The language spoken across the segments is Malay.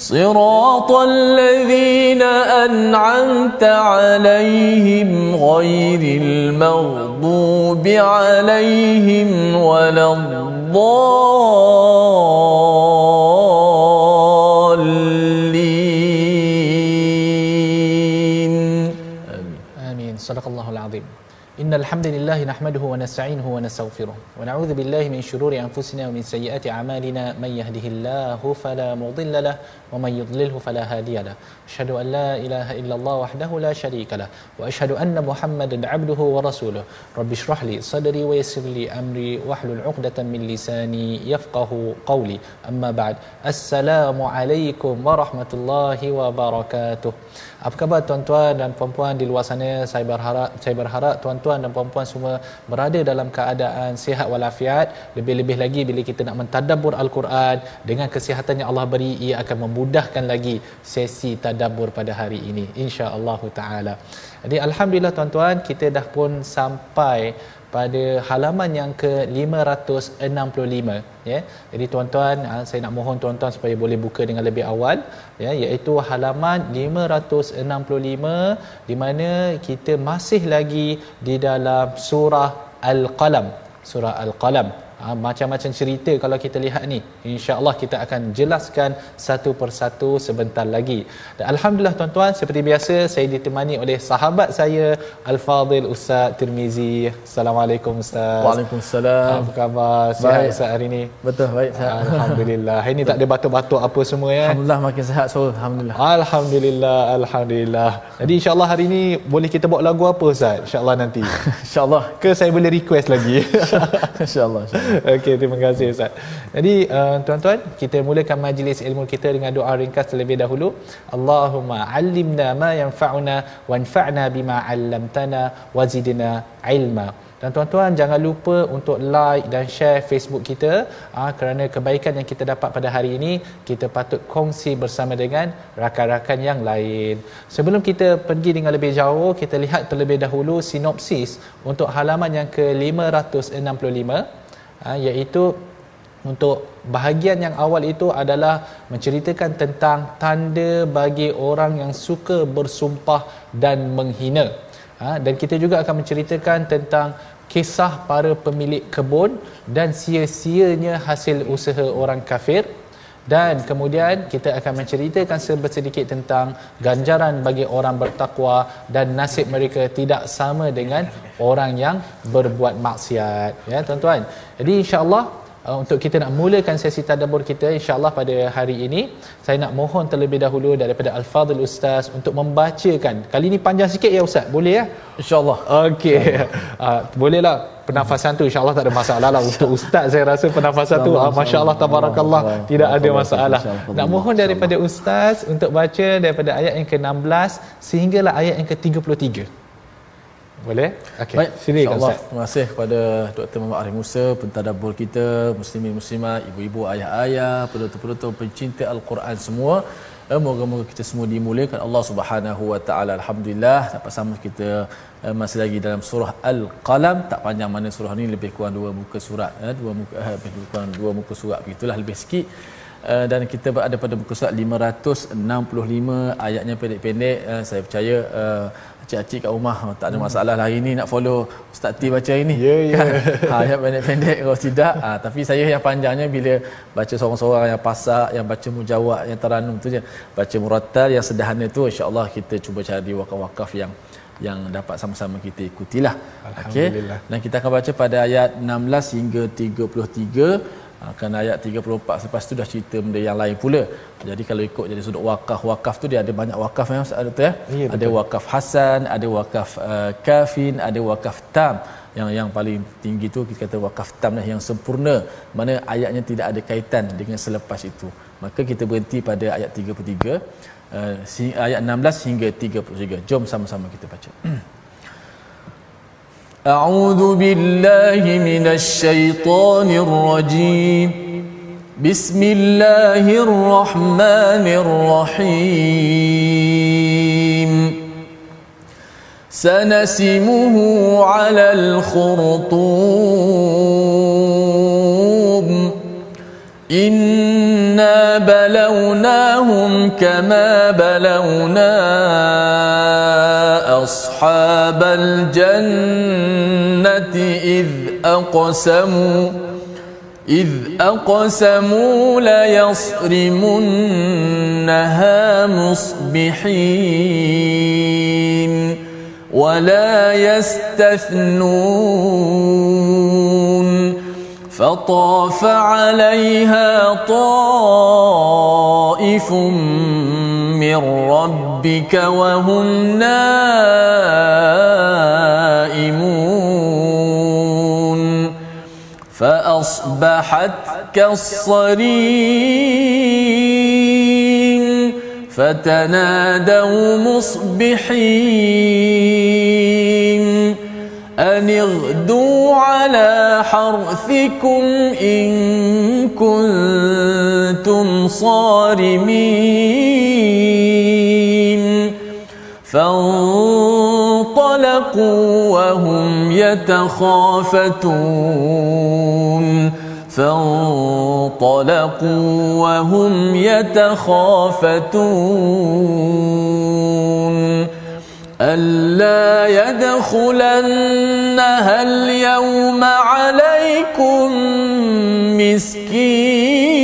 صراط الذين أنعمت عليهم غير المغضوب عليهم ولا الضالين. آمين. صدق الله العظيم. إن الحمد لله نحمده ونستعينه ونستغفره ونعوذ بالله من شرور أنفسنا ومن سيئات أعمالنا. من يهده الله فلا مضل له ومن يضلله فلا هادي له. أشهد أن لا إله إلا الله وحده لا شريك له وأشهد أن محمدا عبده ورسوله. رب اشرح لي صدري ويسر لي أمري واحلل عقدة من لساني يفقه قولي. أما بعد السلام عليكم ورحمة الله وبركاته. Apa tuan-tuan dan puan-puan di luar sana? Saya berharap saya berharap tuan-tuan dan puan-puan semua berada dalam keadaan sihat walafiat. Lebih-lebih lagi bila kita nak mentadabbur al-Quran dengan kesihatan yang Allah beri, ia akan memudahkan lagi sesi tadabbur pada hari ini insya-Allah taala. Jadi alhamdulillah tuan-tuan, kita dah pun sampai pada halaman yang ke-565 ya. Jadi tuan-tuan ah, saya nak mohon tuan-tuan supaya boleh buka dengan lebih awal ya iaitu halaman 565 di mana kita masih lagi di dalam surah Al-Qalam. Surah Al-Qalam ha, macam-macam cerita kalau kita lihat ni insya-Allah kita akan jelaskan satu persatu sebentar lagi dan alhamdulillah tuan-tuan seperti biasa saya ditemani oleh sahabat saya al-fadil ustaz Tirmizi assalamualaikum ustaz Waalaikumsalam apa khabar sihat Baik. ustaz hari ni Betul baik sihat. alhamdulillah hari ni tak ada batuk-batuk apa semua ya Alhamdulillah makin sihat so alhamdulillah. Alhamdulillah, Alhamdulillah. Jadi insyaAllah hari ni boleh kita buat lagu apa Ustaz? InsyaAllah nanti. Insyaallah. Ke saya boleh request lagi? Insyaallah. insyaAllah. Okey, terima kasih Ustaz. Jadi uh, tuan-tuan, kita mulakan majlis ilmu kita dengan doa ringkas terlebih dahulu. Allahumma 'allimna ma yanfa'una wanfa'na bima 'allamtana wazidna ilma. Dan tuan-tuan jangan lupa untuk like dan share Facebook kita uh, kerana kebaikan yang kita dapat pada hari ini kita patut kongsi bersama dengan rakan-rakan yang lain. Sebelum kita pergi dengan lebih jauh, kita lihat terlebih dahulu sinopsis untuk halaman yang ke-565 ha, iaitu untuk bahagian yang awal itu adalah menceritakan tentang tanda bagi orang yang suka bersumpah dan menghina. Ha, dan kita juga akan menceritakan tentang kisah para pemilik kebun dan sia-sianya hasil usaha orang kafir dan kemudian kita akan menceritakan sedikit tentang ganjaran bagi orang bertakwa dan nasib mereka tidak sama dengan orang yang berbuat maksiat. Ya tuan-tuan. Jadi insyaallah uh, untuk kita nak mulakan sesi tadabbur kita insyaallah pada hari ini saya nak mohon terlebih dahulu daripada al-fadil ustaz untuk membacakan. Kali ini panjang sikit ya ustaz? Boleh ya? Insyaallah. okey. Uh, bolehlah pernafasan tu insyaallah tak ada masalah lah. Untuk ustaz saya rasa pernafasan tu ah, masya-Allah tabarakallah tidak ada masalah. nak mohon daripada ustaz untuk baca daripada ayat yang ke-16 sehinggalah ayat yang ke-33 boleh okey Baik, silakan insyaAllah. ustaz Terima kasih kepada Dr. Muhammad Arif Musa, pentadabbur kita, muslimin muslimat, ibu-ibu, ayah-ayah, penonton-penonton pencinta Al-Quran semua. Eh, Moga-moga kita semua dimuliakan Allah Subhanahu Wa Taala. Alhamdulillah dapat sama kita eh, masih lagi dalam surah Al-Qalam. Tak panjang mana surah ni lebih kurang dua muka surat, eh, dua muka lebih kurang dua muka surat begitulah lebih sikit. Uh, dan kita berada pada muka surat 565 ayatnya pendek-pendek uh, saya percaya uh, cik-cik kat rumah oh, tak ada masalah lah hari ni nak follow Ustaz T baca hari ni Ya, ya. kan? ha, ayat pendek-pendek kalau tidak ha, tapi saya yang panjangnya bila baca seorang-seorang yang pasak yang baca mujawab yang taranum tu je baca murattal yang sederhana tu insya-Allah kita cuba cari wakaf-wakaf yang yang dapat sama-sama kita ikutilah. Okey. Alhamdulillah. Dan kita akan baca pada ayat 16 hingga 33 akan ayat 34 lepas tu dah cerita benda yang lain pula. Jadi kalau ikut jadi sudut wakaf, wakaf tu dia ada banyak wakaf ya Ustaz ya. Yeah, ada eh? wakaf Hasan, ada wakaf uh, Kafin, ada wakaf Tam. Yang yang paling tinggi tu kita kata wakaf tam lah yang sempurna. Mana ayatnya tidak ada kaitan dengan selepas itu. Maka kita berhenti pada ayat 33 uh, eh, ayat 16 hingga 33 jom sama-sama kita baca. A'udzu billahi minasy syaithanir rajim بسم الله الرحمن الرحيم. سنسمه على الخرطوم. إنا بلوناهم كما بلونا أصحاب الجنة إذ أقسموا إذ أقسموا ليصرمنها مصبحين ولا يستثنون فطاف عليها طائف من ربك وهم نائمون فأصبحت كالصريم فتنادوا مصبحين أن اغدوا على حرثكم إن كنتم صارمين فانطلقوا وهم يتخافتون. فانطلقوا وهم يتخافتون. ألا يدخلنها اليوم عليكم مسكين.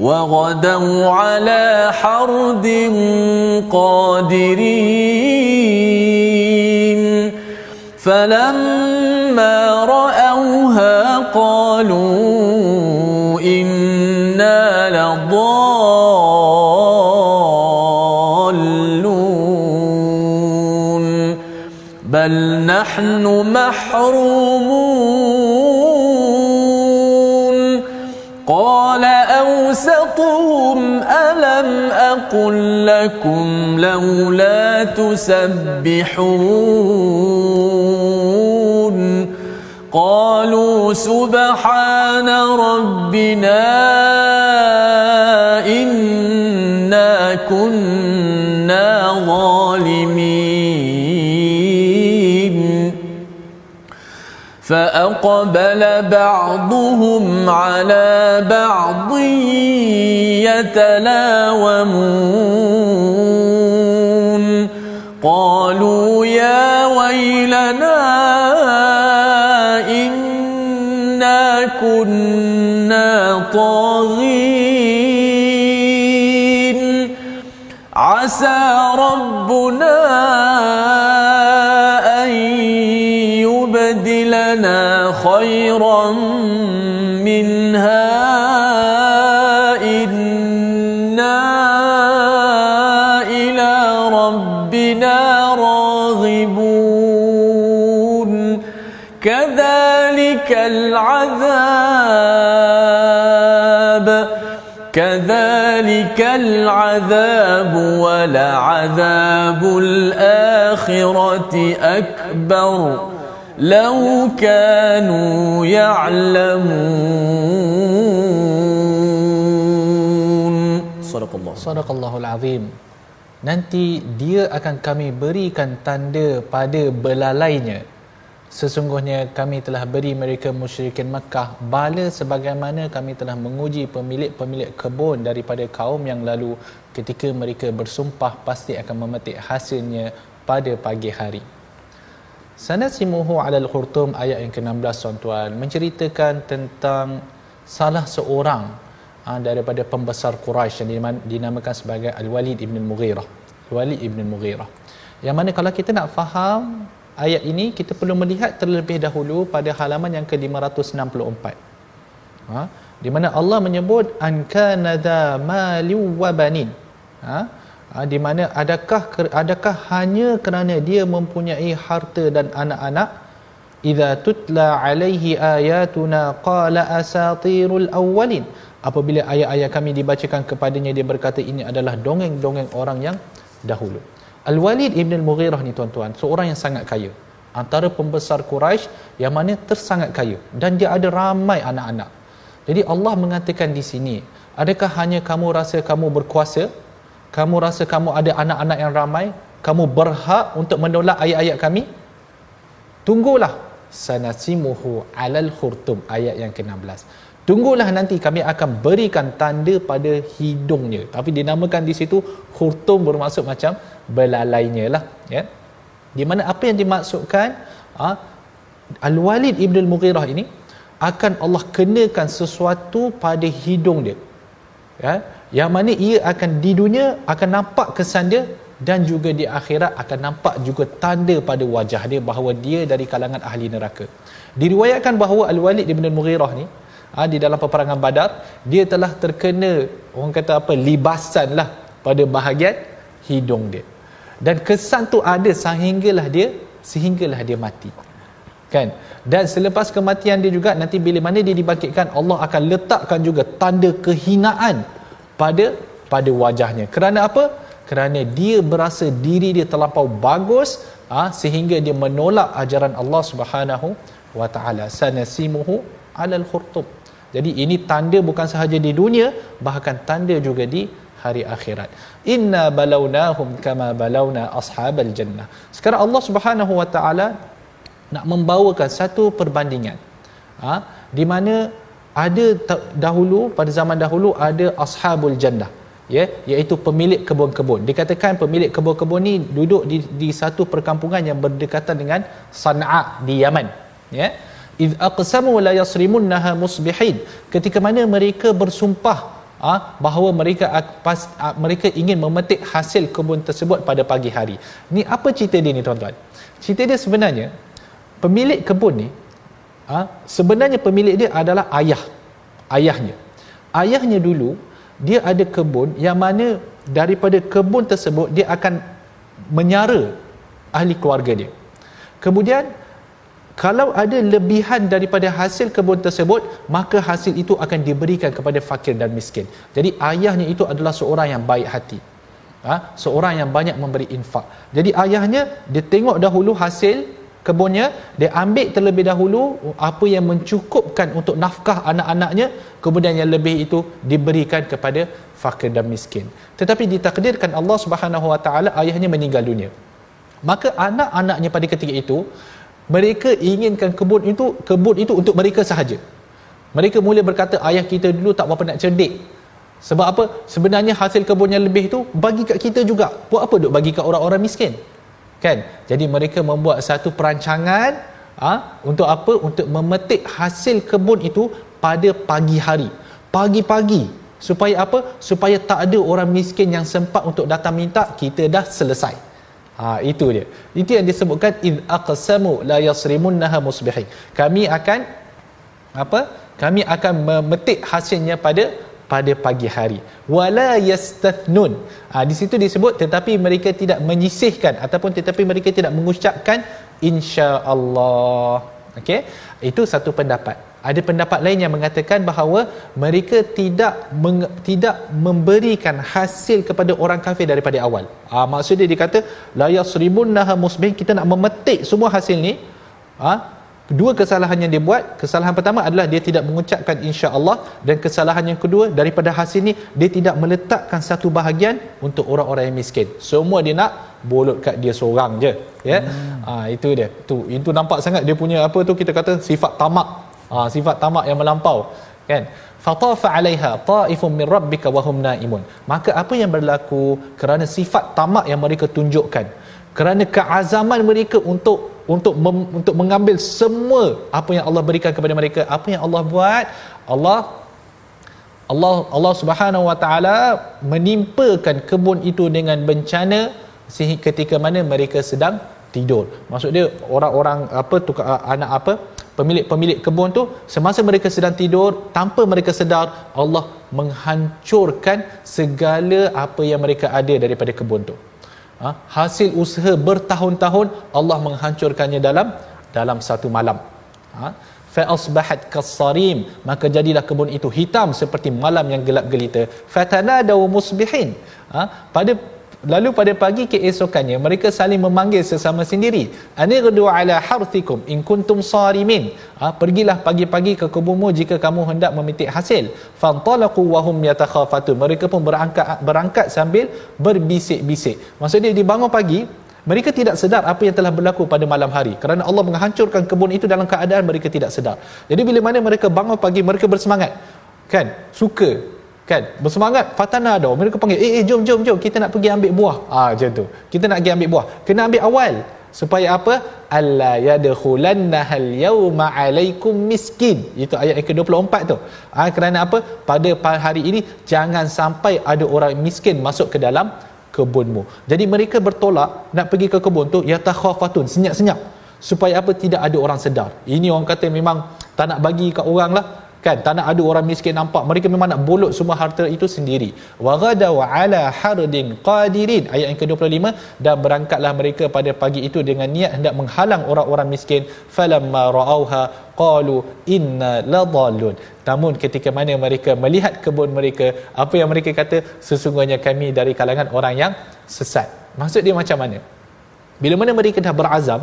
وغدوا على حرد قادرين. فلما رأوها قالوا إنا لضالون. بل نحن محرومون. قال أوسطهم ألم أقل لكم لولا تسبحون. قالوا سبحان ربنا إنا كنا ظالمين. فأقبل بعضهم على بعض يتلاومون. قالوا يا العذاب كذلك العذاب ولعذاب الآخرة أكبر لو كانوا يعلمون صدق الله Sadaqallahul Azim. Nanti dia akan kami berikan tanda pada belalainya. Sesungguhnya kami telah beri mereka musyrikin Makkah bala sebagaimana kami telah menguji pemilik-pemilik kebun daripada kaum yang lalu ketika mereka bersumpah pasti akan memetik hasilnya pada pagi hari. Sanasimuhu alal khurtum ayat yang ke-16 tuan-tuan. Menceritakan tentang salah seorang ha, daripada pembesar Quraisy yang dinamakan sebagai Al-Walid ibn Mughirah Al-Walid ibn Mughirah yang mana kalau kita nak faham ayat ini kita perlu melihat terlebih dahulu pada halaman yang ke-564 ha? di mana Allah menyebut an kana dha mali wa banin ha? ha? di mana adakah adakah hanya kerana dia mempunyai harta dan anak-anak idza tutla alaihi ayatuna qala asatirul awwalin apabila ayat-ayat kami dibacakan kepadanya dia berkata ini adalah dongeng-dongeng orang yang dahulu Al-Walid ibn al-Mughirah ni tuan-tuan seorang yang sangat kaya. Antara pembesar Quraisy yang mana tersangat kaya. Dan dia ada ramai anak-anak. Jadi Allah mengatakan di sini adakah hanya kamu rasa kamu berkuasa? Kamu rasa kamu ada anak-anak yang ramai? Kamu berhak untuk menolak ayat-ayat kami? Tunggulah. Sanasimuhu alal khurtum ayat yang ke-16 tunggulah nanti kami akan berikan tanda pada hidungnya. Tapi dinamakan di situ khurtum bermaksud macam belalainya lah ya. Di mana apa yang dimaksudkan? Ha, Al-Walid Ibn Al-Mughirah ini akan Allah kenakan sesuatu pada hidung dia. Ya yang mana ia akan di dunia akan nampak kesan dia dan juga di akhirat akan nampak juga tanda pada wajah dia bahawa dia dari kalangan ahli neraka. Diriwayatkan bahawa Al-Walid Ibn Al-Mughirah ni ha, di dalam peperangan badar dia telah terkena orang kata apa libasan lah pada bahagian hidung dia. Dan kesan tu ada sehinggalah dia sehinggalah dia mati. Kan? Dan selepas kematian dia juga nanti bila mana dia dibangkitkan Allah akan letakkan juga tanda kehinaan pada pada wajahnya. Kerana apa? Kerana dia berasa diri dia terlampau bagus ha, sehingga dia menolak ajaran Allah Subhanahu wa taala. Sanasimuhu alal khurtub jadi ini tanda bukan sahaja di dunia bahkan tanda juga di hari akhirat. Inna balawnahum kama balawna ashabal jannah. Sekarang Allah Subhanahu wa taala nak membawakan satu perbandingan. Ha, di mana ada dahulu pada zaman dahulu ada ashabul jannah ya iaitu pemilik kebun-kebun dikatakan pemilik kebun-kebun ni duduk di di satu perkampungan yang berdekatan dengan Sana'a di Yaman ya iz aqsamu la yasrimunha musbihin ketika mana mereka bersumpah ah bahawa mereka pas, ah, mereka ingin memetik hasil kebun tersebut pada pagi hari. Ni apa cerita dia ni tuan-tuan? Cerita dia sebenarnya pemilik kebun ni ah sebenarnya pemilik dia adalah ayah. Ayahnya. Ayahnya dulu dia ada kebun yang mana daripada kebun tersebut dia akan menyara ahli keluarga dia. Kemudian kalau ada lebihan daripada hasil kebun tersebut maka hasil itu akan diberikan kepada fakir dan miskin. Jadi ayahnya itu adalah seorang yang baik hati. Ha? seorang yang banyak memberi infak. Jadi ayahnya dia tengok dahulu hasil kebunnya dia ambil terlebih dahulu apa yang mencukupkan untuk nafkah anak-anaknya kemudian yang lebih itu diberikan kepada fakir dan miskin. Tetapi ditakdirkan Allah Subhanahu Wa Taala ayahnya meninggal dunia. Maka anak-anaknya pada ketika itu mereka inginkan kebun itu kebun itu untuk mereka sahaja. Mereka mula berkata ayah kita dulu tak berapa nak cerdik. Sebab apa? Sebenarnya hasil kebun yang lebih itu bagi kat kita juga. Buat apa duk bagi kat orang-orang miskin? Kan? Jadi mereka membuat satu perancangan ha, untuk apa? Untuk memetik hasil kebun itu pada pagi hari. Pagi-pagi. Supaya apa? Supaya tak ada orang miskin yang sempat untuk datang minta kita dah selesai Ha itu dia. Itu yang disebutkan id aqsamu la yasrimunha musbihin. Kami akan apa? Kami akan memetik hasilnya pada pada pagi hari. Wala yastathnun. Ha di situ disebut tetapi mereka tidak menyisihkan ataupun tetapi mereka tidak mengucapkan insya-Allah. Okey. Itu satu pendapat ada pendapat lain yang mengatakan bahawa mereka tidak meng, tidak memberikan hasil kepada orang kafir daripada awal. Ah maksudnya dia kata la yasrimunha musbih kita nak memetik semua hasil ni. Ah dua kesalahan yang dia buat, kesalahan pertama adalah dia tidak mengucapkan insya-Allah dan kesalahan yang kedua daripada hasil ni dia tidak meletakkan satu bahagian untuk orang-orang yang miskin. Semua dia nak bolot kat dia seorang je, ya. Hmm. Ah itu dia. Tu itu nampak sangat dia punya apa tu kita kata sifat tamak ha, sifat tamak yang melampau kan? Fatafa 'alaiha ta'ifun min rabbika wa hum naimun. Maka apa yang berlaku kerana sifat tamak yang mereka tunjukkan? Kerana keazaman mereka untuk untuk mem, untuk mengambil semua apa yang Allah berikan kepada mereka. Apa yang Allah buat? Allah Allah Allah Subhanahu Wa Taala menimpakan kebun itu dengan bencana sehingga ketika mana mereka sedang tidur. Maksud dia orang-orang apa tukar anak apa pemilik-pemilik kebun tu semasa mereka sedang tidur tanpa mereka sedar Allah menghancurkan segala apa yang mereka ada daripada kebun tu. Ha? hasil usaha bertahun-tahun Allah menghancurkannya dalam dalam satu malam. Ha? fa asbahat kasarim maka jadilah kebun itu hitam seperti malam yang gelap gelita fatanadaw musbihin ha? pada Lalu pada pagi keesokannya mereka saling memanggil sesama sendiri. Anirdu ala harthikum in kuntum sarimin. Ha, pergilah pagi-pagi ke kebunmu jika kamu hendak memetik hasil. Fantalaqu wa hum yatakhafatun. Mereka pun berangkat berangkat sambil berbisik-bisik. Maksudnya dibangun pagi mereka tidak sedar apa yang telah berlaku pada malam hari kerana Allah menghancurkan kebun itu dalam keadaan mereka tidak sedar. Jadi bila mana mereka bangun pagi mereka bersemangat. Kan? Suka kan? Bersemangat. Fatana ada. Mereka panggil eh, eh jom jom jom. Kita nak pergi ambil buah. Ah macam tu. Kita nak pergi ambil buah. Kena ambil awal. Supaya apa? Alla yadkhulanna hal yauma alaikum miskin. Itu ayat yang ke-24 tu. Ah kerana apa? Pada hari ini jangan sampai ada orang miskin masuk ke dalam kebunmu. Jadi mereka bertolak nak pergi ke kebun tu ya takhafatun senyap-senyap. Supaya apa? Tidak ada orang sedar. Ini orang kata memang tak nak bagi kat orang lah kan? Tak nak ada orang miskin nampak. Mereka memang nak bolot semua harta itu sendiri. Waghada wa ala hardin qadirin. Ayat yang ke-25 dan berangkatlah mereka pada pagi itu dengan niat hendak menghalang orang-orang miskin. Falamma raauha qalu inna ladallun namun ketika mana mereka melihat kebun mereka apa yang mereka kata? Sesungguhnya kami dari kalangan orang yang sesat. Maksud dia macam mana? Bila mana mereka dah berazam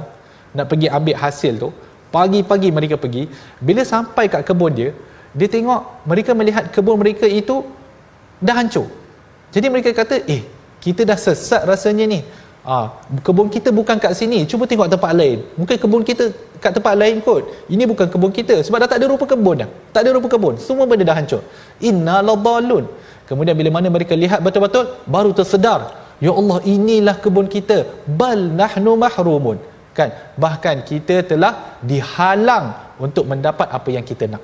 nak pergi ambil hasil tu pagi-pagi mereka pergi bila sampai kat kebun dia dia tengok mereka melihat kebun mereka itu dah hancur. Jadi mereka kata eh kita dah sesat rasanya ni. Ah kebun kita bukan kat sini. Cuba tengok tempat lain. Mungkin kebun kita kat tempat lain kot. Ini bukan kebun kita. Sebab dah tak ada rupa kebun dah. Tak ada rupa kebun. Semua benda dah hancur. Inna ladallun. Kemudian bila mana mereka lihat betul-betul baru tersedar ya Allah inilah kebun kita. Bal nahnu mahrumun. Kan? Bahkan kita telah dihalang untuk mendapat apa yang kita nak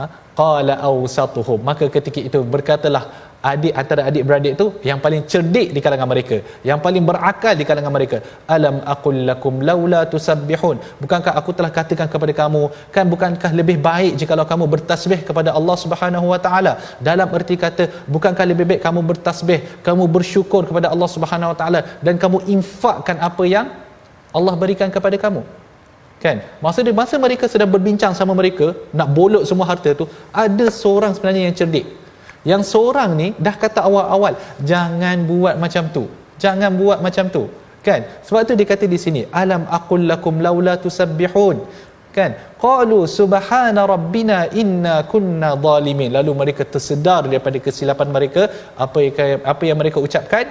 ha? qala awsatuhum. Maka ketika itu berkatalah adik antara adik beradik tu yang paling cerdik di kalangan mereka yang paling berakal di kalangan mereka. Alam aqul lakum laula tusabbihun. Bukankah aku telah katakan kepada kamu kan bukankah lebih baik jika kamu bertasbih kepada Allah Subhanahu wa taala? Dalam erti kata bukankah lebih baik kamu bertasbih kamu bersyukur kepada Allah Subhanahu wa taala dan kamu infakkan apa yang Allah berikan kepada kamu kan? Masa dia masa mereka sedang berbincang sama mereka nak bolot semua harta tu ada seorang sebenarnya yang cerdik. Yang seorang ni dah kata awal-awal jangan buat macam tu. Jangan buat macam tu. Kan? Sebab tu dia kata di sini alam aqul lakum laula tusabbihun. Kan? Qalu subhana rabbina inna kunna zalimin. Lalu mereka tersedar daripada kesilapan mereka. Apa yang apa yang mereka ucapkan?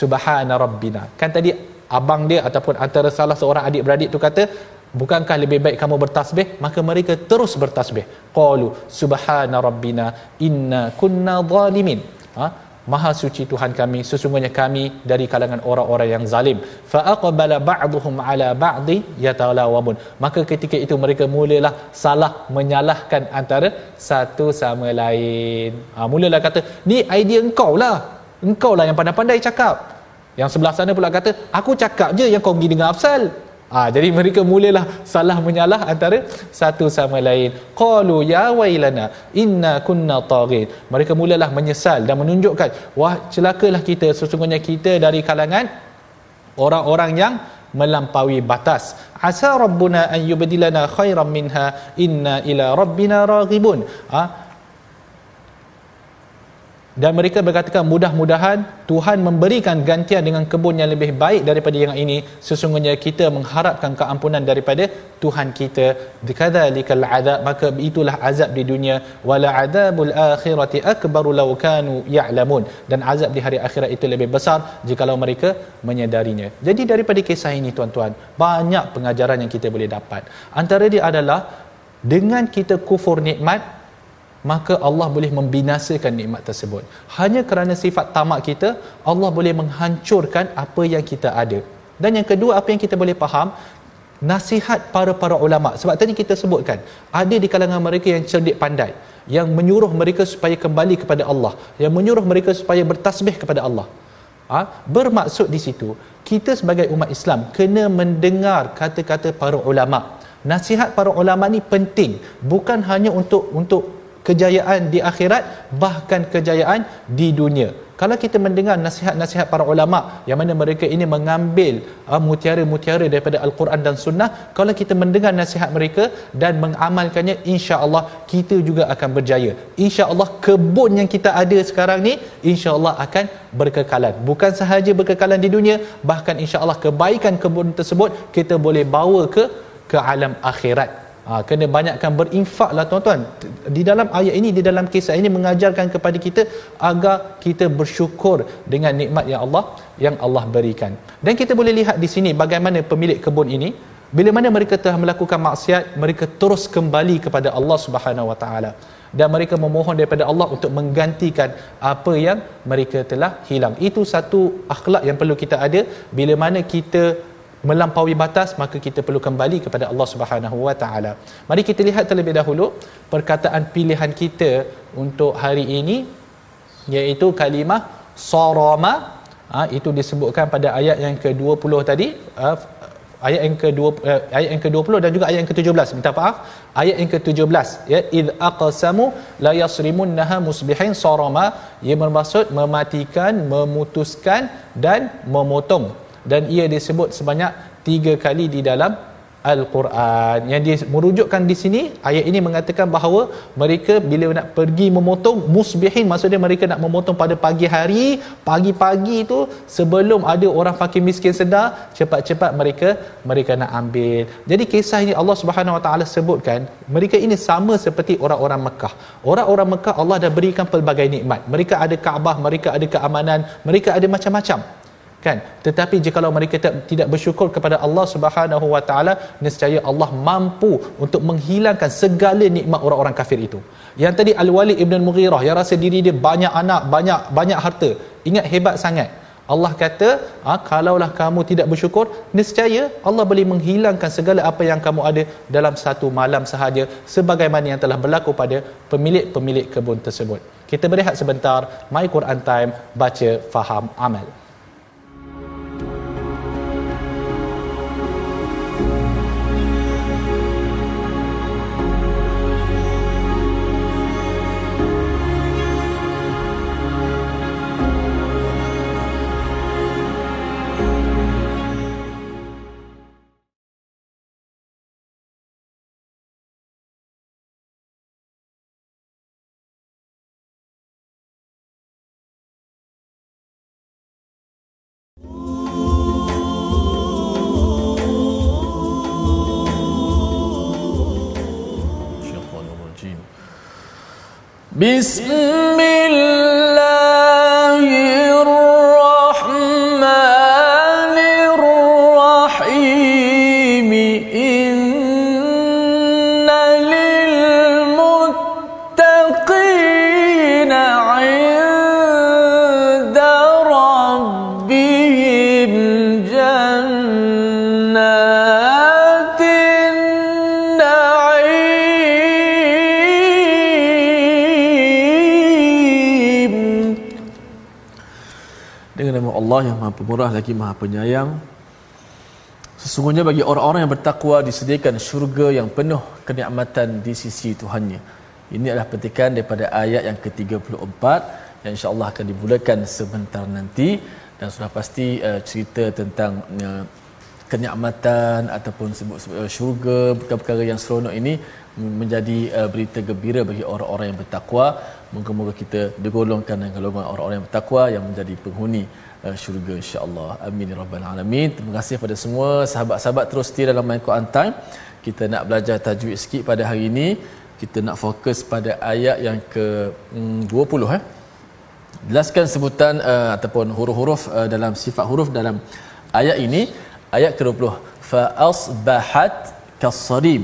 Subhana rabbina. Kan tadi abang dia ataupun antara salah seorang adik beradik tu kata bukankah lebih baik kamu bertasbih? Maka mereka terus bertasbih. Qalu subhana rabbina inna kunna zalimin. Ha? maha suci tuhan kami sesungguhnya kami dari kalangan orang-orang yang zalim. Fa aqbala ba'dhum ala ba'dhi yatalawamun. Maka ketika itu mereka mulalah salah menyalahkan antara satu sama lain. Ha, mulalah kata ni idea engkau lah engkau lah yang pandai-pandai cakap. Yang sebelah sana pula kata aku cakap je yang kau pergi dengar afsal ha, jadi mereka mulalah salah menyalah antara satu sama lain. Qalu ya wailana inna kunna taghin. Mereka mulalah menyesal dan menunjukkan wah celakalah kita sesungguhnya kita dari kalangan orang-orang yang melampaui batas. Asa rabbuna an yubdilana khairan minha inna ila rabbina raghibun. Ha? Dan mereka berkatakan mudah-mudahan Tuhan memberikan gantian dengan kebun yang lebih baik daripada yang ini. Sesungguhnya kita mengharapkan keampunan daripada Tuhan kita. Dikadzalikal azab maka itulah azab di dunia. Wala adzabul akhirati akbaru law kanu ya'lamun. Dan azab di hari akhirat itu lebih besar jikalau mereka menyedarinya. Jadi daripada kisah ini tuan-tuan banyak pengajaran yang kita boleh dapat. Antara dia adalah dengan kita kufur nikmat maka Allah boleh membinasakan nikmat tersebut. Hanya kerana sifat tamak kita Allah boleh menghancurkan apa yang kita ada. Dan yang kedua apa yang kita boleh faham? Nasihat para-para ulama. Sebab tadi kita sebutkan ada di kalangan mereka yang cerdik pandai yang menyuruh mereka supaya kembali kepada Allah yang menyuruh mereka supaya bertasbih kepada Allah. Ha? bermaksud di situ kita sebagai umat Islam kena mendengar kata-kata para ulama. Nasihat para ulama ni penting bukan hanya untuk untuk kejayaan di akhirat bahkan kejayaan di dunia. Kalau kita mendengar nasihat-nasihat para ulama yang mana mereka ini mengambil uh, mutiara-mutiara daripada al-Quran dan sunnah kalau kita mendengar nasihat mereka dan mengamalkannya insya-Allah kita juga akan berjaya. insya-Allah kebun yang kita ada sekarang ni insya-Allah akan berkekalan. Bukan sahaja berkekalan di dunia bahkan insya-Allah kebaikan kebun tersebut kita boleh bawa ke ke alam akhirat Ha, kena banyakkan berinfak lah tuan-tuan. Di dalam ayat ini, di dalam kisah ini mengajarkan kepada kita agar kita bersyukur dengan nikmat yang Allah yang Allah berikan. Dan kita boleh lihat di sini bagaimana pemilik kebun ini bila mana mereka telah melakukan maksiat, mereka terus kembali kepada Allah Subhanahu Wa Taala dan mereka memohon daripada Allah untuk menggantikan apa yang mereka telah hilang. Itu satu akhlak yang perlu kita ada bila mana kita melampaui batas maka kita perlu kembali kepada Allah Subhanahu Wa Taala. Mari kita lihat terlebih dahulu perkataan pilihan kita untuk hari ini iaitu kalimah sarama. Ha, itu disebutkan pada ayat yang ke-20 tadi uh, ayat yang ke-20 uh, ayat yang ke-20 dan juga ayat yang ke-17 minta maaf ayat yang ke-17 ya id aqsamu la yasrimunha musbihin sarama. Ia bermaksud mematikan memutuskan dan memotong dan ia disebut sebanyak tiga kali di dalam Al-Quran. Yang dia merujukkan di sini ayat ini mengatakan bahawa mereka bila nak pergi memotong musbihin maksudnya mereka nak memotong pada pagi hari pagi-pagi tu sebelum ada orang fakir miskin sedar cepat-cepat mereka mereka nak ambil. Jadi kisah ini Allah Subhanahu Wa Taala sebutkan mereka ini sama seperti orang-orang Mekah. Orang-orang Mekah Allah dah berikan pelbagai nikmat. Mereka ada Kaabah mereka ada keamanan mereka ada macam-macam kan? Tetapi jika mereka tidak bersyukur kepada Allah Subhanahu wa taala nescaya Allah mampu untuk menghilangkan segala nikmat orang-orang kafir itu. Yang tadi Al-Walid Ibn Mughirah yang rasa diri dia banyak anak banyak banyak harta. Ingat hebat sangat. Allah kata ha, kalaulah kamu tidak bersyukur nescaya Allah boleh menghilangkan segala apa yang kamu ada dalam satu malam sahaja sebagaimana yang telah berlaku pada pemilik-pemilik kebun tersebut. Kita berehat sebentar. My Quran time baca faham amal بسم الله Pemurah lagi Maha Penyayang. Sesungguhnya bagi orang-orang yang bertakwa disediakan syurga yang penuh kenikmatan di sisi Tuhannya. Ini adalah petikan daripada ayat yang ke-34 yang insya-Allah akan dimulakan sebentar nanti dan sudah pasti uh, cerita tentang uh, kenikmatan ataupun sebut uh, syurga perkara-perkara yang seronok ini menjadi uh, berita gembira bagi orang-orang yang bertakwa. Moga-moga kita digolongkan dengan golongan orang-orang yang bertakwa yang menjadi penghuni uh, syurga insya-Allah. Amin ya rabbal alamin. Terima kasih kepada semua sahabat-sahabat terus setia dalam My Quran Time. Kita nak belajar tajwid sikit pada hari ini. Kita nak fokus pada ayat yang ke mm, 20 eh. Jelaskan sebutan uh, ataupun huruf-huruf uh, dalam sifat huruf dalam ayat ini ayat ke-20 fa asbahat kasarim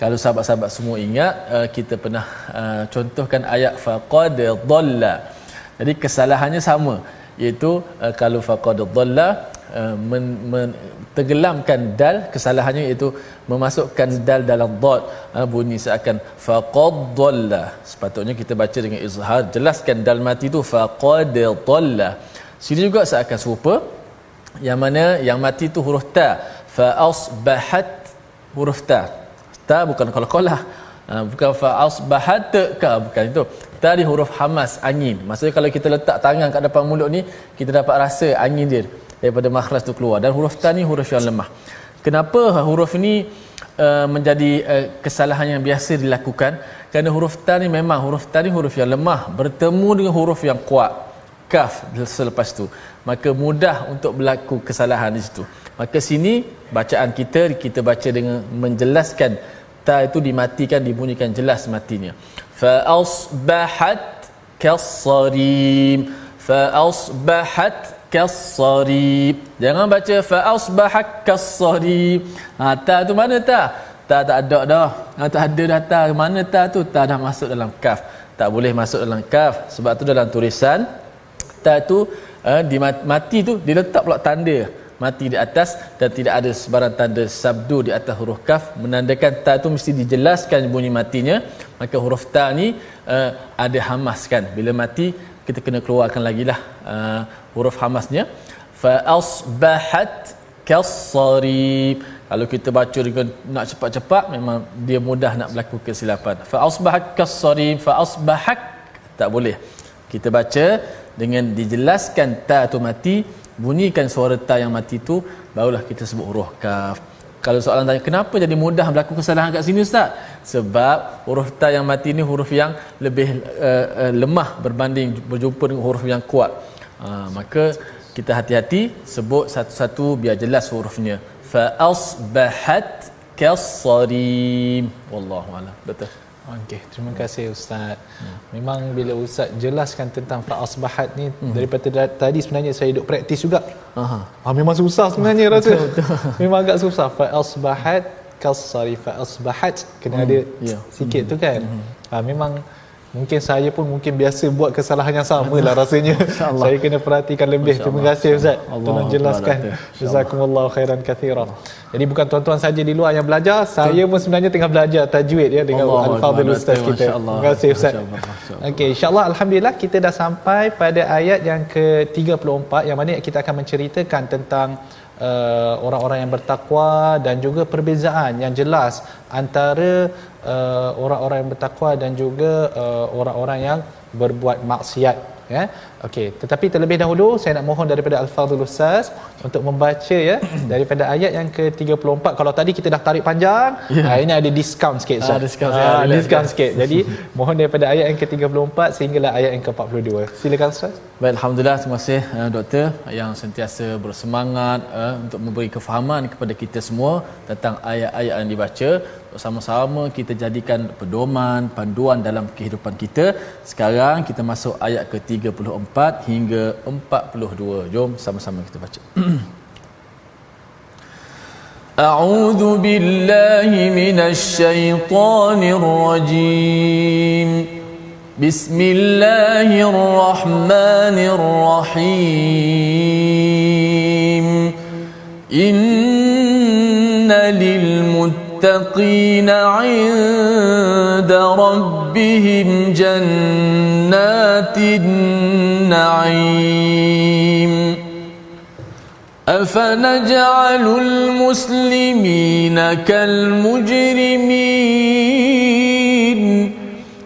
kalau sahabat-sahabat semua ingat uh, kita pernah uh, contohkan ayat faqad dhalla. Jadi kesalahannya sama. Iaitu uh, kalau faqad dhalla uh, men, men, tenggelamkan dal kesalahannya iaitu memasukkan dal dalam dot uh, bunyi seakan faqad dhalla. Sepatutnya kita baca dengan izhar jelaskan dal mati itu faqad dhalla. Sini juga seakan serupa yang mana yang mati itu huruf ta. Fa asbahat huruf ta ta bukan qalqalah uh, bukan fa asbahat ka bukan itu. Tadi huruf hamas angin. Maksudnya kalau kita letak tangan kat depan mulut ni kita dapat rasa angin dia daripada makhraj tu keluar. Dan huruf ta ni huruf yang lemah. Kenapa huruf ni uh, menjadi uh, kesalahan yang biasa dilakukan? Kerana huruf ta ni memang huruf ta ni huruf yang lemah. Bertemu dengan huruf yang kuat. Kaf selepas tu. Maka mudah untuk berlaku kesalahan di situ. Maka sini bacaan kita kita baca dengan menjelaskan ta itu dimatikan dibunyikan jelas matinya. Fa asbahat kasarim fa asbahat kasarim jangan baca fa asbahat kasarim ha ta tu mana ta? Ta tak ada dah. Ha, tak ada dah ta. Mana ta tu? Ta dah masuk dalam kaf. Tak boleh masuk dalam kaf. Sebab tu dalam tulisan ta tu uh, di mati tu dia letak pula tanda mati di atas dan tidak ada sebarang tanda sabdu di atas huruf kaf menandakan ta tu mesti dijelaskan bunyi matinya. Maka huruf ta ni uh, ada hamas kan bila mati kita kena keluarkan lagi lah uh, huruf hamasnya. Fa asbahat kasarib kalau kita baca dengan nak cepat-cepat memang dia mudah nak berlaku kesilapan. Fa asbahat kasarib fa asbahat tak boleh. Kita baca dengan dijelaskan ta tu mati bunyikan suara ta yang mati tu barulah kita sebut huruf kaf. Kalau soalan tanya kenapa jadi mudah berlaku kesalahan kat sini ustaz? Sebab huruf ta yang mati ni huruf yang lebih uh, uh, lemah berbanding berjumpa dengan huruf yang kuat. Uh, maka kita hati-hati sebut satu-satu biar jelas hurufnya. Fa asbahat kasarim wallahu alam. Betul Okey, terima kasih Ustaz. Hmm. Memang bila Ustaz jelaskan tentang fa'asbahat ni hmm. daripada tadi sebenarnya saya duk praktis juga. Aha. Ah, memang susah sebenarnya rasa. Betul, betul. Memang agak susah. Fa'asbahat kasari fa'asbahat kena hmm. ada yeah. sikit hmm. tu kan. Hmm. Ah, memang Mungkin saya pun mungkin biasa buat kesalahan yang sama lah rasanya. saya kena perhatikan lebih. Terima kasih Ustaz. Tolong jelaskan. Jazakumullah khairan kathira. Jadi bukan tuan-tuan saja di luar yang belajar. Saya pun sebenarnya tengah belajar tajwid ya dengan Al-Fadhil Ustaz kita. Terima kasih Ustaz. Okey, insyaAllah Alhamdulillah kita dah sampai pada ayat yang ke-34 yang mana kita akan menceritakan tentang uh, orang-orang yang bertakwa dan juga perbezaan yang jelas antara uh, orang-orang yang bertakwa dan juga uh, orang-orang yang berbuat maksiat ya. Okey tetapi terlebih dahulu saya nak mohon daripada al-fadhil ustaz untuk membaca ya daripada ayat yang ke-34 kalau tadi kita dah tarik panjang yeah. ha, ini ada diskaun sikit ustaz. ah, diskaun ah, diskaun sikit. Jadi mohon daripada ayat yang ke-34 sehinggalah ayat yang ke-42 silakan ustaz. Baik alhamdulillah. Terima kasih uh, doktor yang sentiasa bersemangat uh, untuk memberi kefahaman kepada kita semua tentang ayat-ayat yang dibaca sama-sama kita jadikan pedoman, panduan dalam kehidupan kita. Sekarang kita masuk ayat ke-34 hingga 42. Jom sama-sama kita baca. أعوذ بالله من الشيطان الرجيم بسم الله الرحمن الرحيم إن للمتقين للمتقين عند ربهم جنات النعيم. أفنجعل المسلمين كالمجرمين؟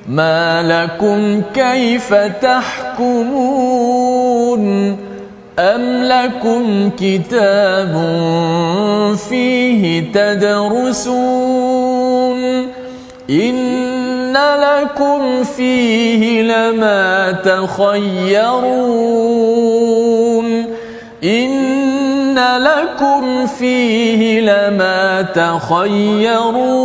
ما لكم كيف تحكمون؟ أم لكم كتاب فيه تدرسون إن لكم فيه لما تخيرون إن لكم فيه لما تخيرون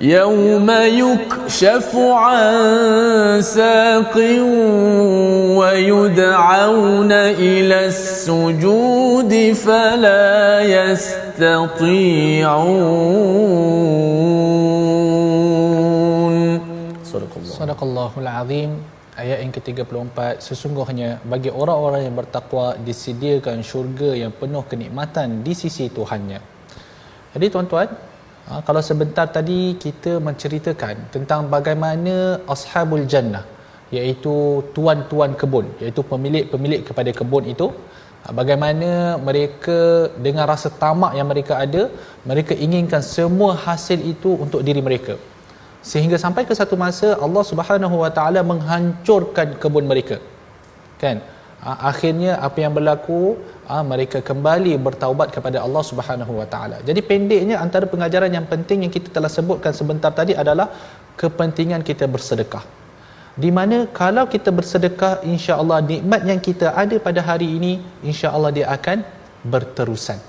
يوم يكشف عن ساق ويدعون إلى السجود فلا يستطيعون صدق الله صدق الله العظيم ayat yang ke-34 sesungguhnya bagi orang-orang yang bertakwa disediakan syurga yang penuh kenikmatan di sisi Tuhannya. Jadi tuan-tuan, ha, kalau sebentar tadi kita menceritakan tentang bagaimana ashabul jannah iaitu tuan-tuan kebun iaitu pemilik-pemilik kepada kebun itu ha, bagaimana mereka dengan rasa tamak yang mereka ada mereka inginkan semua hasil itu untuk diri mereka. Sehingga sampai ke satu masa Allah Subhanahu Wa Taala menghancurkan kebun mereka. Kan akhirnya apa yang berlaku mereka kembali bertaubat kepada Allah Subhanahu Wa Taala. Jadi pendeknya antara pengajaran yang penting yang kita telah sebutkan sebentar tadi adalah kepentingan kita bersedekah. Di mana kalau kita bersedekah insya-Allah nikmat yang kita ada pada hari ini insya-Allah dia akan berterusan.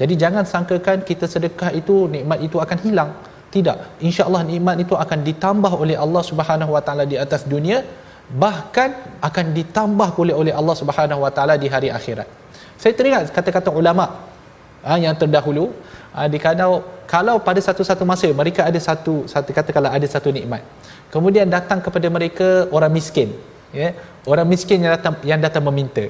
Jadi jangan sangkakan kita sedekah itu nikmat itu akan hilang. Tidak. insya-Allah nikmat itu akan ditambah oleh Allah Subhanahu wa taala di atas dunia bahkan akan ditambah oleh oleh Allah Subhanahu wa taala di hari akhirat. Saya teringat kata-kata ulama ha, yang terdahulu ha, di kalau kalau pada satu-satu masa mereka ada satu satu katakanlah ada satu nikmat. Kemudian datang kepada mereka orang miskin ya orang miskin yang datang yang datang meminta.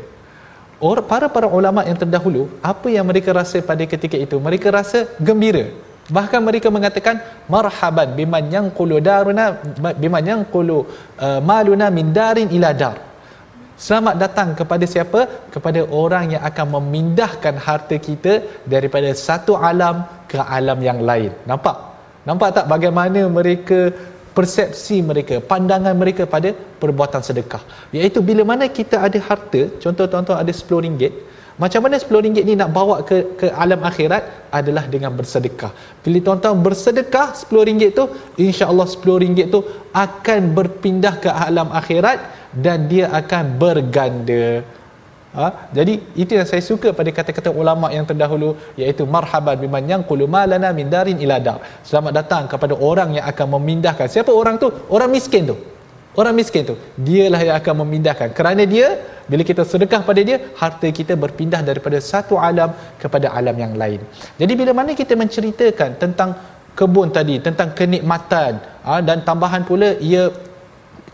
Or, para para ulama yang terdahulu apa yang mereka rasa pada ketika itu? Mereka rasa gembira bahkan mereka mengatakan marhaban biman yanqulu daruna biman yanqulu uh, maluna min darin ila dar. Selamat datang kepada siapa? Kepada orang yang akan memindahkan harta kita daripada satu alam ke alam yang lain. Nampak? Nampak tak bagaimana mereka persepsi mereka pandangan mereka pada perbuatan sedekah? Iaitu bila mana kita ada harta contoh tuan-tuan ada 10 ringgit macam mana 10 ringgit ni nak bawa ke ke alam akhirat adalah dengan bersedekah. Bila tuan-tuan bersedekah 10 ringgit tu, insya-Allah 10 ringgit tu akan berpindah ke alam akhirat dan dia akan berganda. Ha? Jadi itu yang saya suka pada kata-kata ulama yang terdahulu iaitu marhaban biman yang qulu malana min darin ila dar. Selamat datang kepada orang yang akan memindahkan. Siapa orang tu? Orang miskin tu. Orang miskin tu, dialah yang akan memindahkan. Kerana dia, bila kita sedekah pada dia, harta kita berpindah daripada satu alam kepada alam yang lain. Jadi bila mana kita menceritakan tentang kebun tadi, tentang kenikmatan ha, dan tambahan pula ia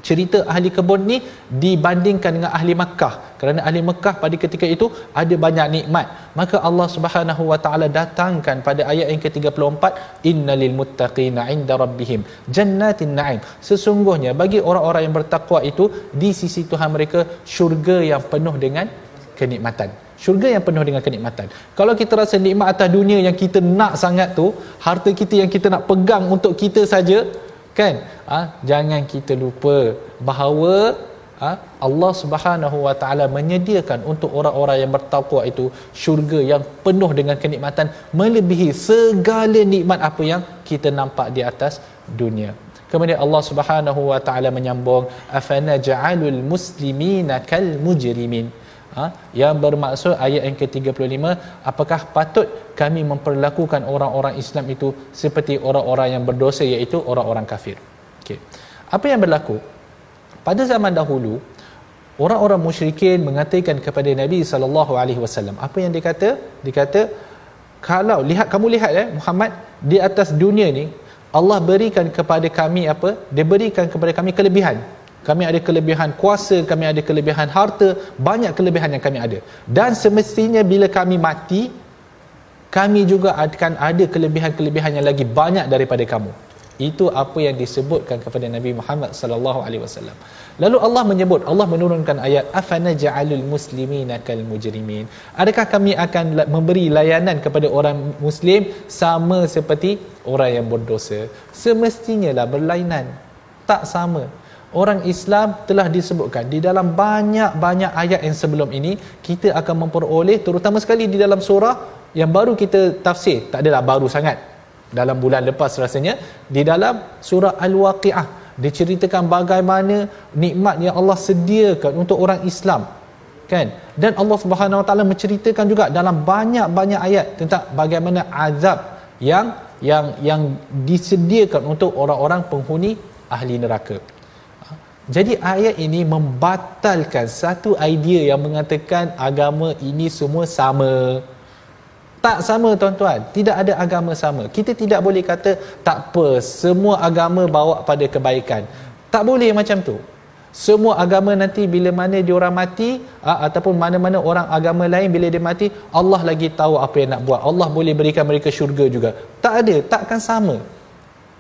cerita ahli kebun ni dibandingkan dengan ahli Makkah. Kerana ahli Makkah pada ketika itu ada banyak nikmat. Maka Allah Subhanahu wa taala datangkan pada ayat yang ke-34 innalil muttaqina inda rabbihim jannatin na'im. Sesungguhnya bagi orang-orang yang bertakwa itu di sisi Tuhan mereka syurga yang penuh dengan kenikmatan. Syurga yang penuh dengan kenikmatan. Kalau kita rasa nikmat atas dunia yang kita nak sangat tu harta kita yang kita nak pegang untuk kita saja kan ha? jangan kita lupa bahawa ha? Allah Subhanahu Wa Taala menyediakan untuk orang-orang yang bertakwa itu syurga yang penuh dengan kenikmatan melebihi segala nikmat apa yang kita nampak di atas dunia kemudian Allah Subhanahu Wa Taala menyambung afana ja'alul muslimina kal mujrimin ha? yang bermaksud ayat yang ke-35 apakah patut kami memperlakukan orang-orang Islam itu seperti orang-orang yang berdosa iaitu orang-orang kafir? Okey. Apa yang berlaku? Pada zaman dahulu orang-orang musyrikin mengatakan kepada Nabi sallallahu alaihi wasallam apa yang dia kata? Dia kata kalau lihat kamu lihat eh Muhammad di atas dunia ni Allah berikan kepada kami apa? Dia berikan kepada kami kelebihan kami ada kelebihan kuasa, kami ada kelebihan harta, banyak kelebihan yang kami ada. Dan semestinya bila kami mati, kami juga akan ada kelebihan-kelebihan yang lagi banyak daripada kamu. Itu apa yang disebutkan kepada Nabi Muhammad sallallahu alaihi wasallam. Lalu Allah menyebut Allah menurunkan ayat afana ja'alul muslimina kal mujrimin adakah kami akan memberi layanan kepada orang muslim sama seperti orang yang berdosa? Semestinya lah berlainan. Tak sama orang Islam telah disebutkan di dalam banyak-banyak ayat yang sebelum ini kita akan memperoleh terutama sekali di dalam surah yang baru kita tafsir. Tak adalah baru sangat. Dalam bulan lepas rasanya di dalam surah al-waqiah diceritakan bagaimana nikmat yang Allah sediakan untuk orang Islam kan? Dan Allah Subhanahu Wa Taala menceritakan juga dalam banyak-banyak ayat tentang bagaimana azab yang yang yang disediakan untuk orang-orang penghuni ahli neraka jadi ayat ini membatalkan satu idea yang mengatakan agama ini semua sama. Tak sama tuan-tuan. Tidak ada agama sama. Kita tidak boleh kata tak apa semua agama bawa pada kebaikan. Tak boleh macam tu. Semua agama nanti bila mana dia orang mati ataupun mana-mana orang agama lain bila dia mati Allah lagi tahu apa yang nak buat. Allah boleh berikan mereka syurga juga. Tak ada. Takkan sama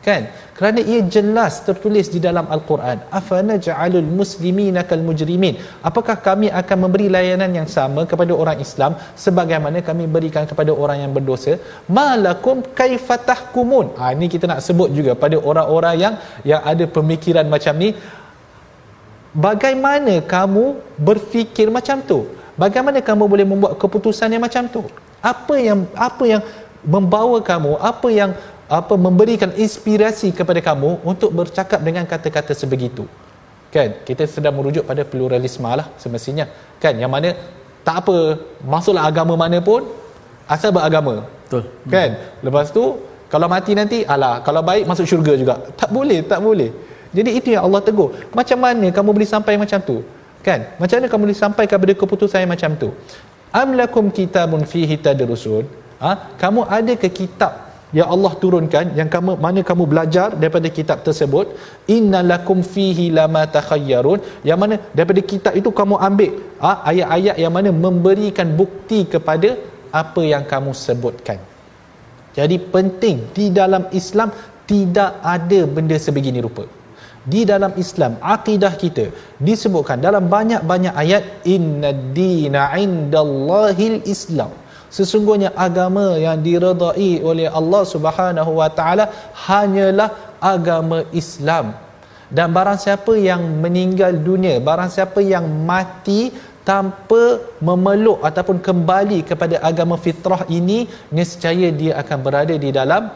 kan? Kerana ia jelas tertulis di dalam al-Quran afana ja'alul muslimina kal mujrimin apakah kami akan memberi layanan yang sama kepada orang Islam sebagaimana kami berikan kepada orang yang berdosa? Malakum kaifatahkumun ha ini kita nak sebut juga pada orang-orang yang yang ada pemikiran macam ni. Bagaimana kamu berfikir macam tu? Bagaimana kamu boleh membuat keputusan yang macam tu? Apa yang apa yang membawa kamu apa yang apa memberikan inspirasi kepada kamu untuk bercakap dengan kata-kata sebegitu. Kan? Kita sedang merujuk pada pluralisme lah semestinya. Kan? Yang mana tak apa masuklah agama mana pun asal beragama. Betul. Kan? Lepas tu kalau mati nanti alah kalau baik masuk syurga juga. Tak boleh tak boleh. Jadi itu yang Allah tegur. Macam mana kamu boleh sampai macam tu? Kan? Macam mana kamu boleh sampai kepada keputusan yang macam tu? Am lakum kitabun fihi tadrusun. Ha? kamu ada ke kitab yang Allah turunkan yang kamu mana kamu belajar daripada kitab tersebut. Innalakum fihi lama takhayyarun. Yang mana daripada kitab itu kamu ambil ha, ayat-ayat yang mana memberikan bukti kepada apa yang kamu sebutkan. Jadi penting di dalam Islam tidak ada benda sebegini rupa. Di dalam Islam akidah kita disebutkan dalam banyak-banyak ayat inna dina indallahil islam sesungguhnya agama yang diredai oleh Allah Subhanahu wa taala hanyalah agama Islam. Dan barang siapa yang meninggal dunia barang siapa yang mati tanpa memeluk ataupun kembali kepada agama fitrah ini nescaya dia akan berada di dalam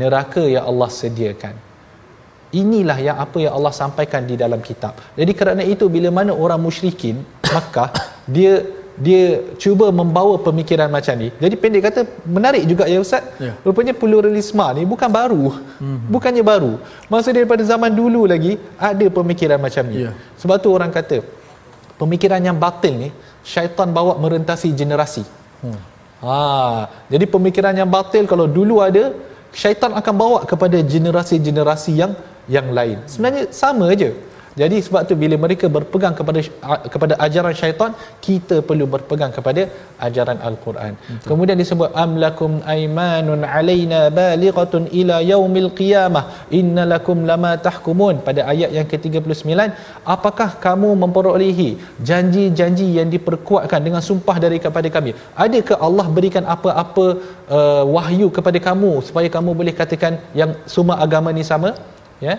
neraka yang Allah sediakan. Inilah yang apa yang Allah sampaikan di dalam kitab. Jadi kerana itu bila mana orang musyrikin Makkah dia dia cuba membawa pemikiran macam ni. Jadi pendek kata menarik juga ya ustaz. Ya. Rupanya pluralisme ni bukan baru. Hmm. Bukannya baru. Maksud daripada zaman dulu lagi ada pemikiran macam ni. Ya. Sebab tu orang kata pemikiran yang batil ni syaitan bawa merentasi generasi. Hmm. Ha, jadi pemikiran yang batil kalau dulu ada syaitan akan bawa kepada generasi-generasi yang yang lain. Sebenarnya sama aja. Jadi sebab tu bila mereka berpegang kepada kepada ajaran syaitan, kita perlu berpegang kepada ajaran al-Quran. Betul. Kemudian disebut amlakum aymanun alaina balighatun ila yaumil qiyamah innalakum lama tahkumun pada ayat yang ke-39 apakah kamu memperolehi janji-janji yang diperkuatkan dengan sumpah dari kepada kami adakah Allah berikan apa-apa uh, wahyu kepada kamu supaya kamu boleh katakan yang semua agama ni sama ya yeah?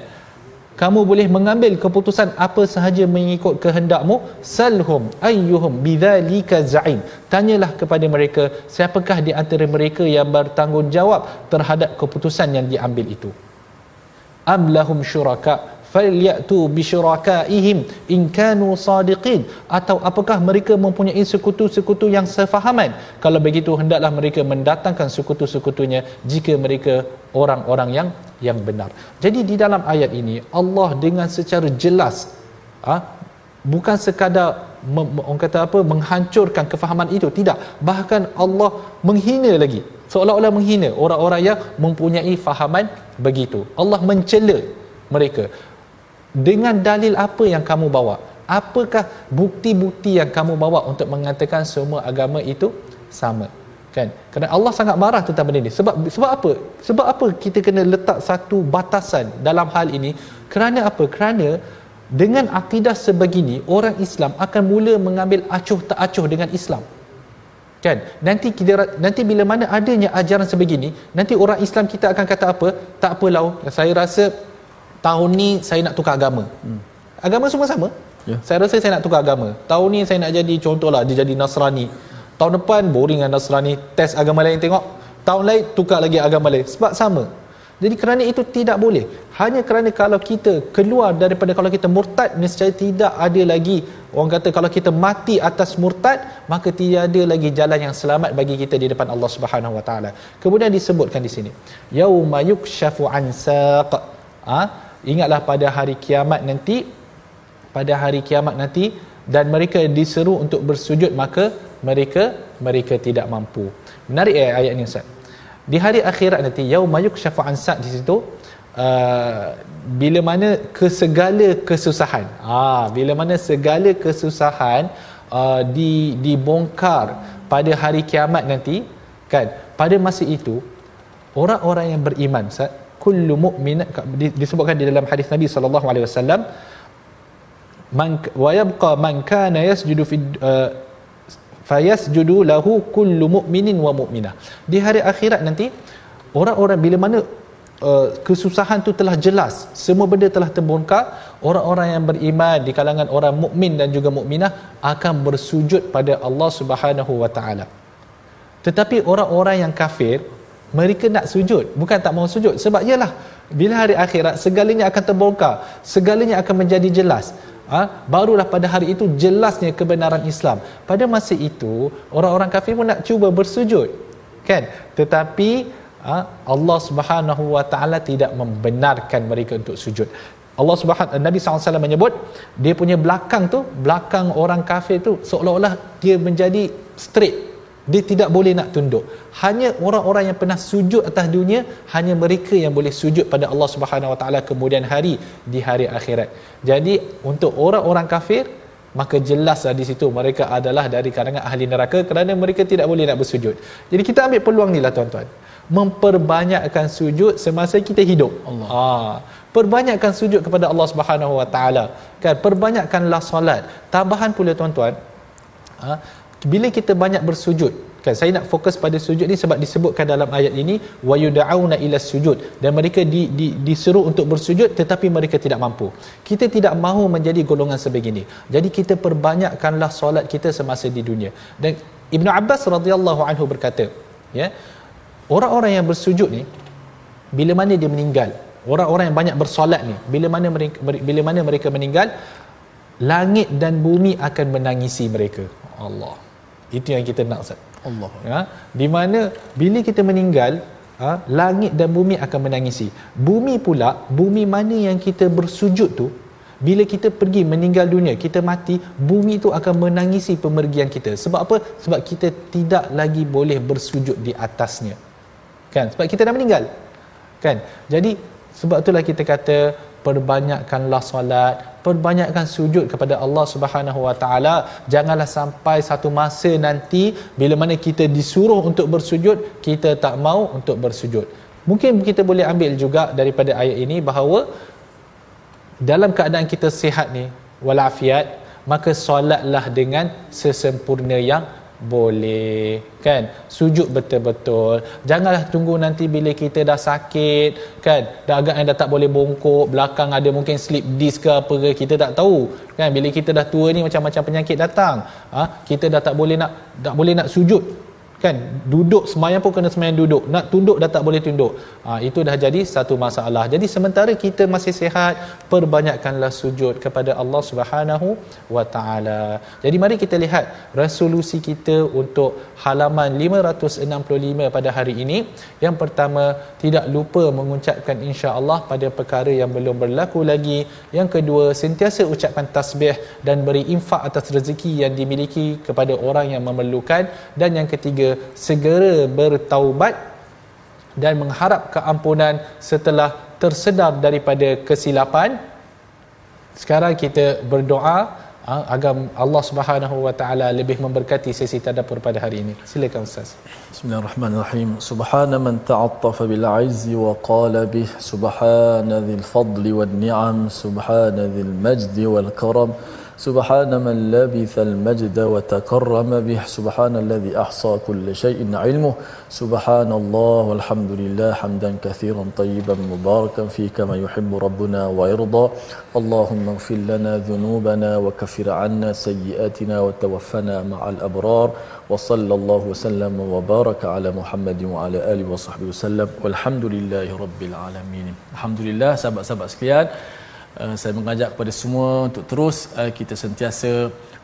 Kamu boleh mengambil keputusan apa sahaja mengikut kehendakmu. Salhum ayyuhum bidzalika za'im. Tanyalah kepada mereka siapakah di antara mereka yang bertanggungjawab terhadap keputusan yang diambil itu? Am lahum syuraka falyatu bisyurakaihim in kanu sadiqin atau apakah mereka mempunyai sekutu-sekutu yang sefahaman? Kalau begitu hendaklah mereka mendatangkan sekutu-sekutunya jika mereka orang-orang yang yang benar. Jadi di dalam ayat ini Allah dengan secara jelas ha, bukan sekadar orang kata apa menghancurkan kefahaman itu. Tidak. Bahkan Allah menghina lagi. Seolah-olah menghina orang-orang yang mempunyai fahaman begitu. Allah mencela mereka dengan dalil apa yang kamu bawa? Apakah bukti-bukti yang kamu bawa untuk mengatakan semua agama itu sama? Kan? Kerana Allah sangat marah tentang benda ni. Sebab sebab apa? Sebab apa kita kena letak satu batasan dalam hal ini? Kerana apa? Kerana dengan akidah sebegini orang Islam akan mula mengambil acuh tak acuh dengan Islam. Kan? Nanti kita nanti bila mana adanya ajaran sebegini nanti orang Islam kita akan kata apa? Tak apalah saya rasa tahun ni saya nak tukar agama. Hmm. agama semua sama. Yeah. saya rasa saya nak tukar agama. Tahun ni saya nak jadi contohlah dia jadi Nasrani. Tahun depan boring dengan Nasrani test agama lain tengok. Tahun lain tukar lagi agama lain. Sebab sama. Jadi kerana itu tidak boleh. Hanya kerana kalau kita keluar daripada kalau kita murtad nescaya tidak ada lagi orang kata kalau kita mati atas murtad maka tidak ada lagi jalan yang selamat bagi kita di depan Allah Subhanahu Wa Taala. Kemudian disebutkan di sini yauma yukshafu an saq. Ha? Ingatlah pada hari kiamat nanti pada hari kiamat nanti dan mereka diseru untuk bersujud maka mereka mereka tidak mampu. Menarik eh, ayat ini Ustaz? Di hari akhirat nanti yauma yukshafu an saq di situ uh, bila mana kesegala kesusahan ah bila mana segala kesusahan uh, di dibongkar pada hari kiamat nanti kan? Pada masa itu orang-orang yang beriman Ustaz kullu mu'min disebutkan di dalam hadis Nabi sallallahu alaihi wasallam man wa yabqa man kana yasjudu fi uh, fayasjudu lahu kullu mu'minin wa mu'minah. Di hari akhirat nanti orang-orang bila mana uh, kesusahan tu telah jelas semua benda telah terbongkar orang-orang yang beriman di kalangan orang mukmin dan juga mukminah akan bersujud pada Allah Subhanahu wa taala. Tetapi orang-orang yang kafir mereka nak sujud bukan tak mau sujud sebab ialah bila hari akhirat segalanya akan terbongkar segalanya akan menjadi jelas ha? barulah pada hari itu jelasnya kebenaran Islam pada masa itu orang-orang kafir pun nak cuba bersujud kan tetapi ha? Allah Subhanahu wa taala tidak membenarkan mereka untuk sujud Allah Subhanahu Nabi SAW menyebut dia punya belakang tu belakang orang kafir tu seolah-olah dia menjadi straight dia tidak boleh nak tunduk. Hanya orang-orang yang pernah sujud atas dunia hanya mereka yang boleh sujud pada Allah Subhanahu Wa Taala kemudian hari di hari akhirat. Jadi untuk orang-orang kafir maka jelaslah di situ mereka adalah dari kalangan ahli neraka kerana mereka tidak boleh nak bersujud. Jadi kita ambil peluang ni lah tuan-tuan. Memperbanyakkan sujud semasa kita hidup. Allah. Ha. perbanyakkan sujud kepada Allah Subhanahu Wa Taala. Kan perbanyakkanlah solat. Tambahan pula tuan-tuan ha, bila kita banyak bersujud kan saya nak fokus pada sujud ni sebab disebutkan dalam ayat ini wayudauna ila sujud. Dan mereka di, di, disuruh untuk bersujud tetapi mereka tidak mampu. Kita tidak mahu menjadi golongan sebegini. Jadi kita perbanyakkanlah solat kita semasa di dunia. Dan Ibnu Abbas radhiyallahu anhu berkata ya orang-orang yang bersujud ni bila mana dia meninggal orang-orang yang banyak bersolat ni bila mana mereka bila mana mereka meninggal langit dan bumi akan menangisi mereka. Allah itu yang kita nak Ustaz. Allah. Ya, di mana bila kita meninggal, ha, langit dan bumi akan menangisi. Bumi pula, bumi mana yang kita bersujud tu, bila kita pergi meninggal dunia, kita mati, bumi itu akan menangisi pemergian kita. Sebab apa? Sebab kita tidak lagi boleh bersujud di atasnya. Kan? Sebab kita dah meninggal. Kan? Jadi sebab itulah kita kata perbanyakkanlah solat, perbanyakkan sujud kepada Allah Subhanahu Wa Taala. Janganlah sampai satu masa nanti bila mana kita disuruh untuk bersujud, kita tak mau untuk bersujud. Mungkin kita boleh ambil juga daripada ayat ini bahawa dalam keadaan kita sihat ni walafiat maka solatlah dengan sesempurna yang boleh kan? Sujud betul-betul. Janganlah tunggu nanti bila kita dah sakit kan? Dah agak dah tak boleh bongkok belakang ada mungkin slip disc ke apa ke kita tak tahu kan? Bila kita dah tua ni macam-macam penyakit datang. Ha? kita dah tak boleh nak tak boleh nak sujud kan? Duduk semayang pun kena semayang duduk. Nak tunduk dah tak boleh tunduk. Ha, itu dah jadi satu masalah. Jadi sementara kita masih sihat perbanyakkanlah sujud kepada Allah Subhanahu wa taala. Jadi mari kita lihat resolusi kita untuk halaman 565 pada hari ini. Yang pertama tidak lupa mengucapkan insya-Allah pada perkara yang belum berlaku lagi. Yang kedua sentiasa ucapkan tasbih dan beri infak atas rezeki yang dimiliki kepada orang yang memerlukan. Dan yang ketiga segera bertaubat dan mengharap keampunan setelah tersedar daripada kesilapan sekarang kita berdoa ha, agar Allah Subhanahu Wa Taala lebih memberkati sesi tadabbur pada hari ini. Silakan Ustaz. Bismillahirrahmanirrahim. Subhana man ta'attafa bil 'izzi wa qala bih subhana dhil fadli wan ni'am subhana dhil majdi wal karam. سبحان من لبث المجد وتكرم به. سبحان الذي أحصى كل شيء علمه. سبحان الله والحمد لله حمدا كثيرا طيبا مباركا فيه كما يحب ربنا ويرضى. اللهم اغفر لنا ذنوبنا وكفر عنا سيئاتنا وتوفنا مع الأبرار. وصلى الله وسلم وبارك على محمد وعلى آله وصحبه وسلم. والحمد لله رب العالمين. الحمد لله. sahabat-sahabat sekalian Uh, saya mengajak kepada semua untuk terus uh, kita sentiasa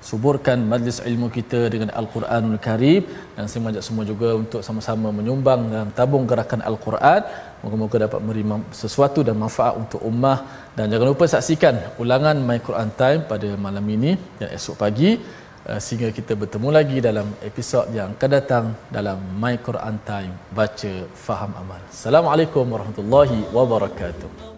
suburkan majlis ilmu kita dengan Al-Quranul Karim. Dan saya mengajak semua juga untuk sama-sama menyumbang dalam tabung gerakan Al-Quran. Moga-moga dapat memberi sesuatu dan manfaat untuk ummah. Dan jangan lupa saksikan ulangan My Quran Time pada malam ini dan esok pagi. Uh, sehingga kita bertemu lagi dalam episod yang akan datang dalam My Quran Time. Baca faham amal. Assalamualaikum warahmatullahi wabarakatuh.